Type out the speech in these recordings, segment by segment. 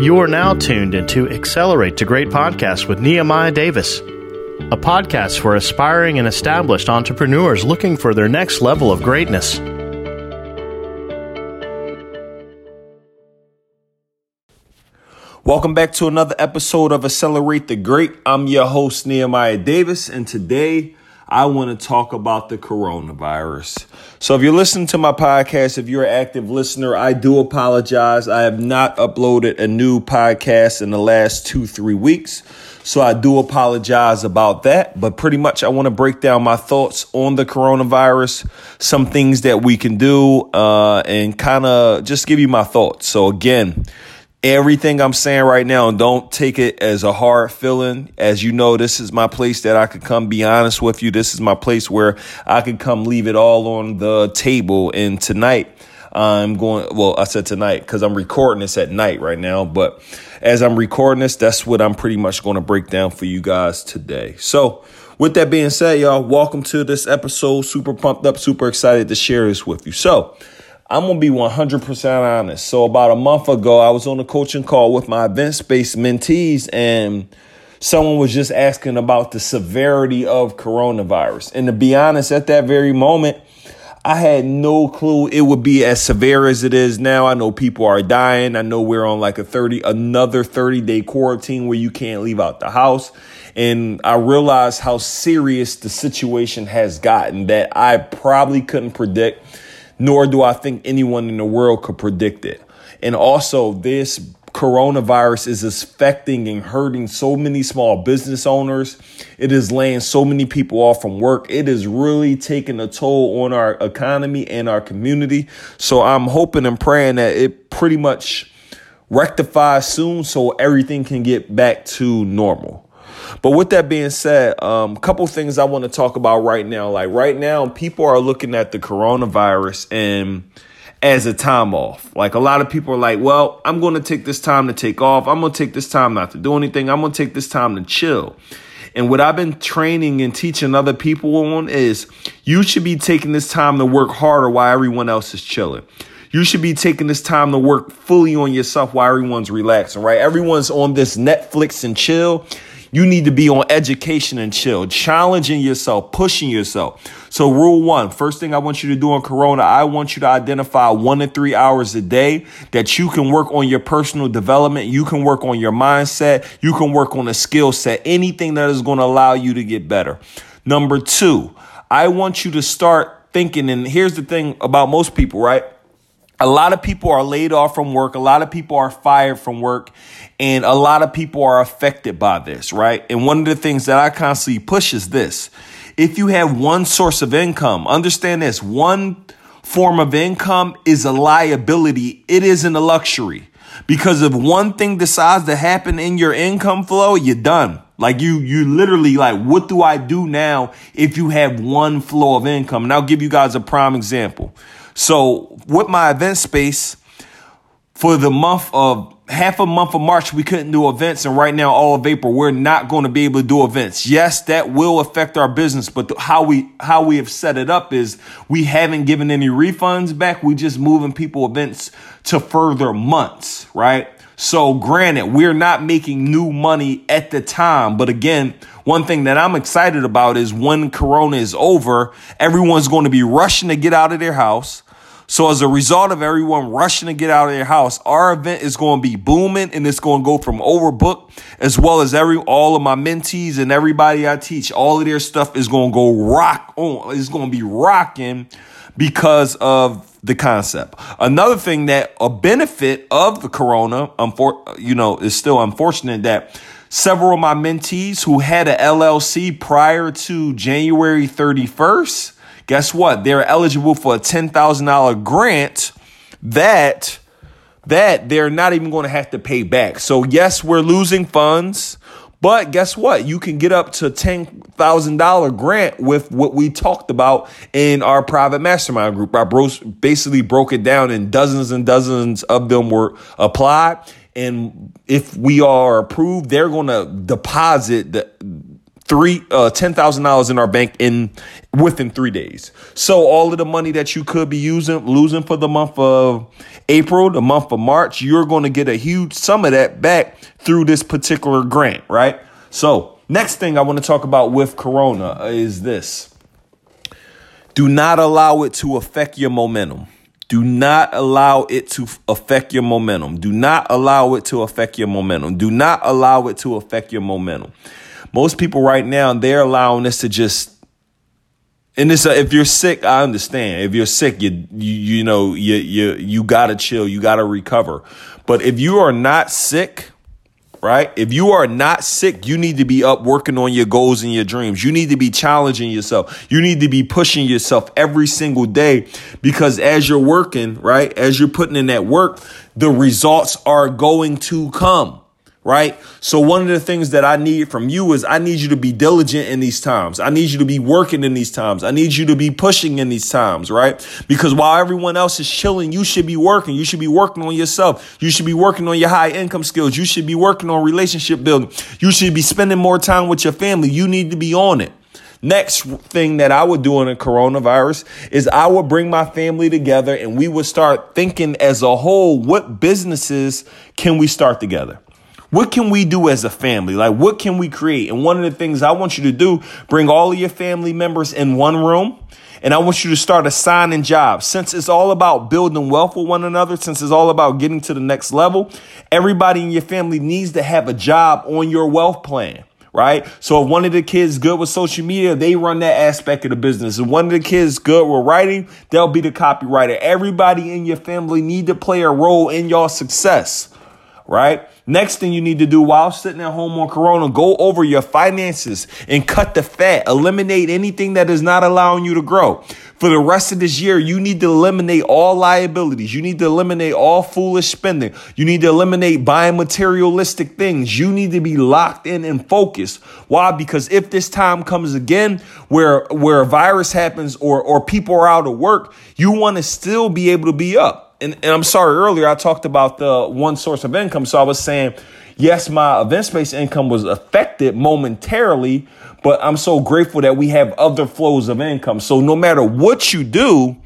You are now tuned into Accelerate to Great Podcast with Nehemiah Davis, a podcast for aspiring and established entrepreneurs looking for their next level of greatness. Welcome back to another episode of Accelerate to Great. I'm your host, Nehemiah Davis, and today I want to talk about the coronavirus. So, if you're listening to my podcast, if you're an active listener, I do apologize. I have not uploaded a new podcast in the last two, three weeks. So, I do apologize about that. But pretty much, I want to break down my thoughts on the coronavirus, some things that we can do, uh, and kind of just give you my thoughts. So, again, everything I'm saying right now, don't take it as a hard feeling. As you know, this is my place that I could come be honest with you. This is my place where I could come leave it all on the table. And tonight, I'm going, well, I said tonight because I'm recording this at night right now. But as I'm recording this, that's what I'm pretty much going to break down for you guys today. So, with that being said, y'all, welcome to this episode. Super pumped up, super excited to share this with you. So, I'm gonna be 100% honest. So about a month ago, I was on a coaching call with my event space mentees, and someone was just asking about the severity of coronavirus. And to be honest, at that very moment, I had no clue it would be as severe as it is now. I know people are dying. I know we're on like a 30, another 30 day quarantine where you can't leave out the house. And I realized how serious the situation has gotten that I probably couldn't predict nor do I think anyone in the world could predict it. And also, this coronavirus is affecting and hurting so many small business owners. It is laying so many people off from work. It is really taking a toll on our economy and our community. So I'm hoping and praying that it pretty much rectifies soon so everything can get back to normal. But with that being said, a um, couple things I want to talk about right now. Like right now, people are looking at the coronavirus and as a time off. Like a lot of people are like, well, I'm going to take this time to take off. I'm going to take this time not to do anything. I'm going to take this time to chill. And what I've been training and teaching other people on is you should be taking this time to work harder while everyone else is chilling. You should be taking this time to work fully on yourself while everyone's relaxing, right? Everyone's on this Netflix and chill. You need to be on education and chill, challenging yourself, pushing yourself. So, rule one first thing I want you to do on Corona, I want you to identify one to three hours a day that you can work on your personal development. You can work on your mindset. You can work on a skill set, anything that is going to allow you to get better. Number two, I want you to start thinking, and here's the thing about most people, right? A lot of people are laid off from work. A lot of people are fired from work. And a lot of people are affected by this, right? And one of the things that I constantly push is this. If you have one source of income, understand this one form of income is a liability, it isn't a luxury. Because if one thing decides to happen in your income flow, you're done. Like you, you literally like, what do I do now if you have one flow of income? And I'll give you guys a prime example. So with my event space for the month of half a month of March, we couldn't do events. And right now, all of April, we're not going to be able to do events. Yes, that will affect our business, but how we, how we have set it up is we haven't given any refunds back. We just moving people events to further months, right? So granted, we're not making new money at the time. But again, one thing that I'm excited about is when Corona is over, everyone's going to be rushing to get out of their house so as a result of everyone rushing to get out of their house, our event is going to be booming and it's going to go from overbooked as well as every all of my mentees and everybody I teach. All of their stuff is going to go rock on. It's going to be rocking because of the concept. Another thing that a benefit of the corona, unfor- you know, is still unfortunate that several of my mentees who had a LLC prior to January 31st guess what? They're eligible for a $10,000 grant that that they're not even going to have to pay back. So yes, we're losing funds, but guess what? You can get up to $10,000 grant with what we talked about in our private mastermind group. I bro- basically broke it down and dozens and dozens of them were applied. And if we are approved, they're going to deposit the three uh ten thousand dollars in our bank in within three days. So all of the money that you could be using losing for the month of April, the month of March, you're going to get a huge sum of that back through this particular grant, right? So next thing I want to talk about with Corona is this. Do not allow it to affect your momentum. Do not allow it to affect your momentum. Do not allow it to affect your momentum. Do not allow it to affect your momentum. Most people right now, they're allowing this to just and it's if you're sick, I understand. If you're sick, you you, you know you you you gotta chill, you gotta recover. But if you are not sick, right? If you are not sick, you need to be up working on your goals and your dreams. You need to be challenging yourself. You need to be pushing yourself every single day because as you're working, right? As you're putting in that work, the results are going to come right? So one of the things that I need from you is I need you to be diligent in these times. I need you to be working in these times. I need you to be pushing in these times, right? Because while everyone else is chilling, you should be working. You should be working on yourself. You should be working on your high income skills. You should be working on relationship building. You should be spending more time with your family. You need to be on it. Next thing that I would do in a coronavirus is I would bring my family together and we would start thinking as a whole, what businesses can we start together? What can we do as a family? Like, what can we create? And one of the things I want you to do, bring all of your family members in one room. And I want you to start assigning jobs. Since it's all about building wealth with one another, since it's all about getting to the next level, everybody in your family needs to have a job on your wealth plan right? So if one of the kids good with social media, they run that aspect of the business. If one of the kids good with writing, they'll be the copywriter. Everybody in your family need to play a role in your success right? Next thing you need to do while sitting at home on Corona, go over your finances and cut the fat. Eliminate anything that is not allowing you to grow. For the rest of this year, you need to eliminate all liabilities. You need to eliminate all foolish spending. You need to eliminate buying materialistic things. You need to be locked in and focused. Why? Because if this time comes again where, where a virus happens or, or people are out of work, you want to still be able to be up and, and I'm sorry, earlier I talked about the one source of income. So I was saying, yes, my event based income was affected momentarily, but I'm so grateful that we have other flows of income. So no matter what you do,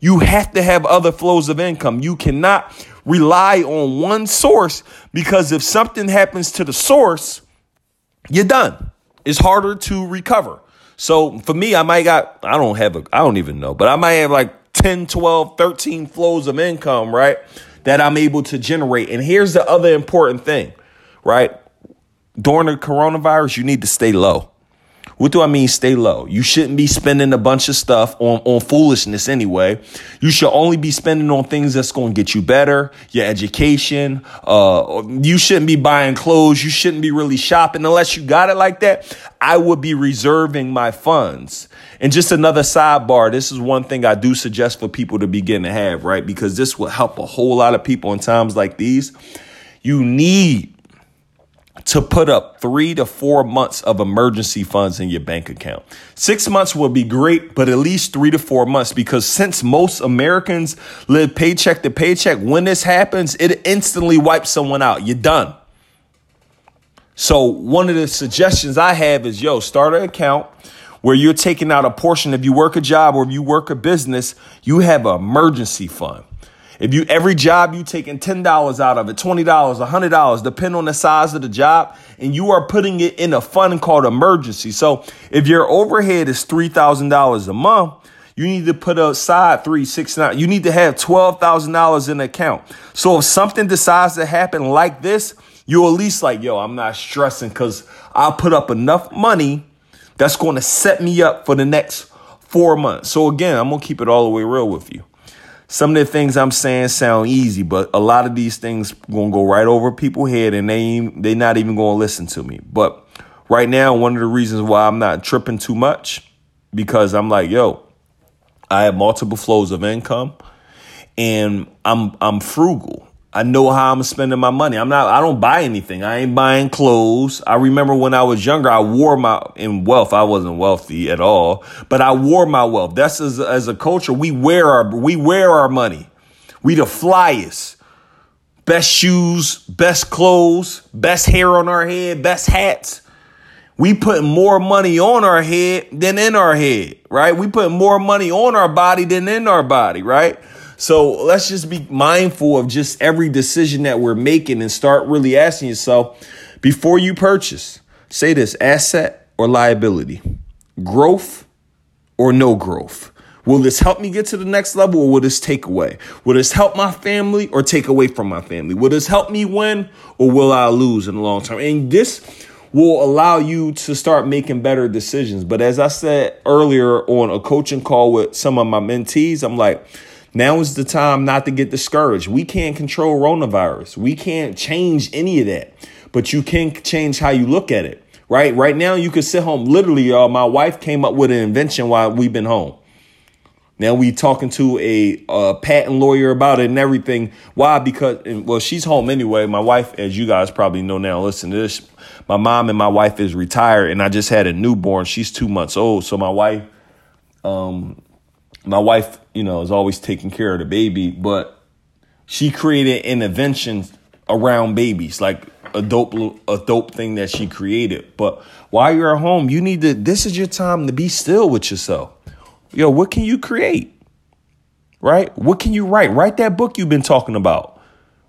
you have to have other flows of income. You cannot rely on one source because if something happens to the source, you're done. It's harder to recover. So for me, I might got, I don't have a, I don't even know, but I might have like 10, 12, 13 flows of income, right? That I'm able to generate. And here's the other important thing, right? During the coronavirus, you need to stay low. What do I mean stay low? You shouldn't be spending a bunch of stuff on, on foolishness anyway. You should only be spending on things that's going to get you better, your education. Uh, you shouldn't be buying clothes. You shouldn't be really shopping unless you got it like that. I would be reserving my funds. And just another sidebar, this is one thing I do suggest for people to begin to have, right? Because this will help a whole lot of people in times like these. You need to put up three to four months of emergency funds in your bank account. Six months will be great, but at least three to four months because since most Americans live paycheck to paycheck, when this happens, it instantly wipes someone out. You're done. So, one of the suggestions I have is yo, start an account where you're taking out a portion. If you work a job or if you work a business, you have an emergency fund. If you every job you taking ten dollars out of it, twenty dollars, hundred dollars, depending on the size of the job, and you are putting it in a fund called emergency. So if your overhead is three thousand dollars a month, you need to put aside three, six, nine. You need to have twelve thousand dollars in account. So if something decides to happen like this, you're at least like, yo, I'm not stressing because I'll put up enough money that's going to set me up for the next four months. So again, I'm gonna keep it all the way real with you. Some of the things I'm saying sound easy, but a lot of these things gonna go right over people's head, and they they not even gonna listen to me. But right now, one of the reasons why I'm not tripping too much because I'm like, yo, I have multiple flows of income, and I'm I'm frugal. I know how I'm spending my money. I'm not, I don't buy anything. I ain't buying clothes. I remember when I was younger, I wore my, in wealth, I wasn't wealthy at all, but I wore my wealth. That's as, as a culture, we wear our, we wear our money. We the flyest. Best shoes, best clothes, best hair on our head, best hats. We put more money on our head than in our head, right? We put more money on our body than in our body, right? So let's just be mindful of just every decision that we're making and start really asking yourself before you purchase, say this asset or liability, growth or no growth. Will this help me get to the next level or will this take away? Will this help my family or take away from my family? Will this help me win or will I lose in the long term? And this will allow you to start making better decisions. But as I said earlier on a coaching call with some of my mentees, I'm like, now is the time not to get discouraged. We can't control coronavirus. We can't change any of that, but you can change how you look at it, right? Right now, you can sit home. Literally, y'all, my wife came up with an invention while we've been home. Now we talking to a, a, patent lawyer about it and everything. Why? Because well, she's home anyway. My wife, as you guys probably know now, listen to this. My mom and my wife is retired, and I just had a newborn. She's two months old, so my wife, um, my wife, you know, is always taking care of the baby. But she created an invention around babies, like a dope, a dope thing that she created. But while you're at home, you need to. This is your time to be still with yourself yo, what can you create? Right? What can you write? Write that book you've been talking about,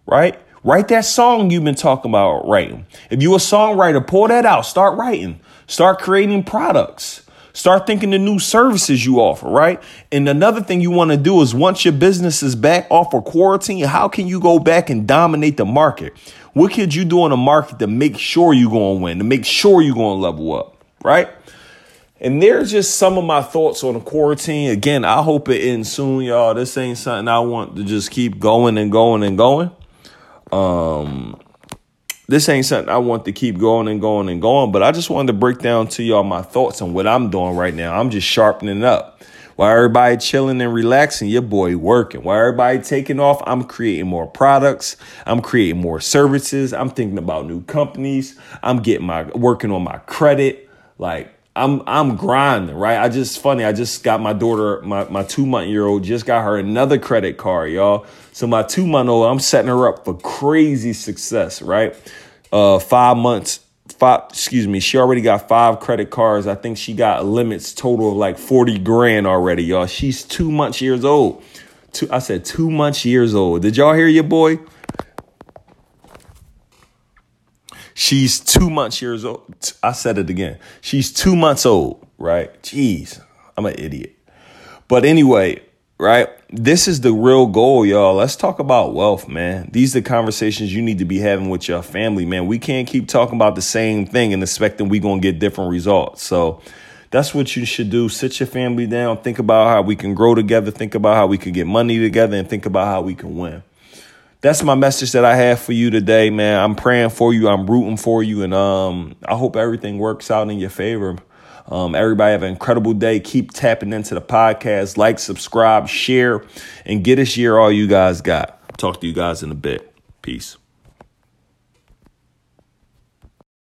right? Write that song you've been talking about writing. If you're a songwriter, pull that out. Start writing. Start creating products. Start thinking the new services you offer, right? And another thing you want to do is once your business is back off of quarantine, how can you go back and dominate the market? What could you do in the market to make sure you're going to win, to make sure you're going to level up, right? And there's just some of my thoughts on the quarantine. Again, I hope it ends soon, y'all. This ain't something I want to just keep going and going and going. Um, this ain't something I want to keep going and going and going, but I just wanted to break down to y'all my thoughts on what I'm doing right now. I'm just sharpening up. While everybody chilling and relaxing, your boy working. While everybody taking off, I'm creating more products. I'm creating more services. I'm thinking about new companies. I'm getting my working on my credit. Like I'm I'm grinding, right? I just funny. I just got my daughter, my, my two month year old, just got her another credit card, y'all. So my two month old, I'm setting her up for crazy success, right? Uh, five months, five. Excuse me. She already got five credit cards. I think she got limits total of like forty grand already, y'all. She's two months years old. Two, I said two months years old. Did y'all hear your boy? She's two months years old. I said it again. She's two months old, right? Jeez, I'm an idiot. But anyway, right? This is the real goal, y'all. Let's talk about wealth, man. These are the conversations you need to be having with your family, man. We can't keep talking about the same thing and expecting we're going to get different results. So that's what you should do. Sit your family down. Think about how we can grow together. Think about how we can get money together and think about how we can win that's my message that I have for you today, man. I'm praying for you. I'm rooting for you. And um, I hope everything works out in your favor. Um, everybody have an incredible day. Keep tapping into the podcast. Like, subscribe, share, and get us year all you guys got. Talk to you guys in a bit. Peace.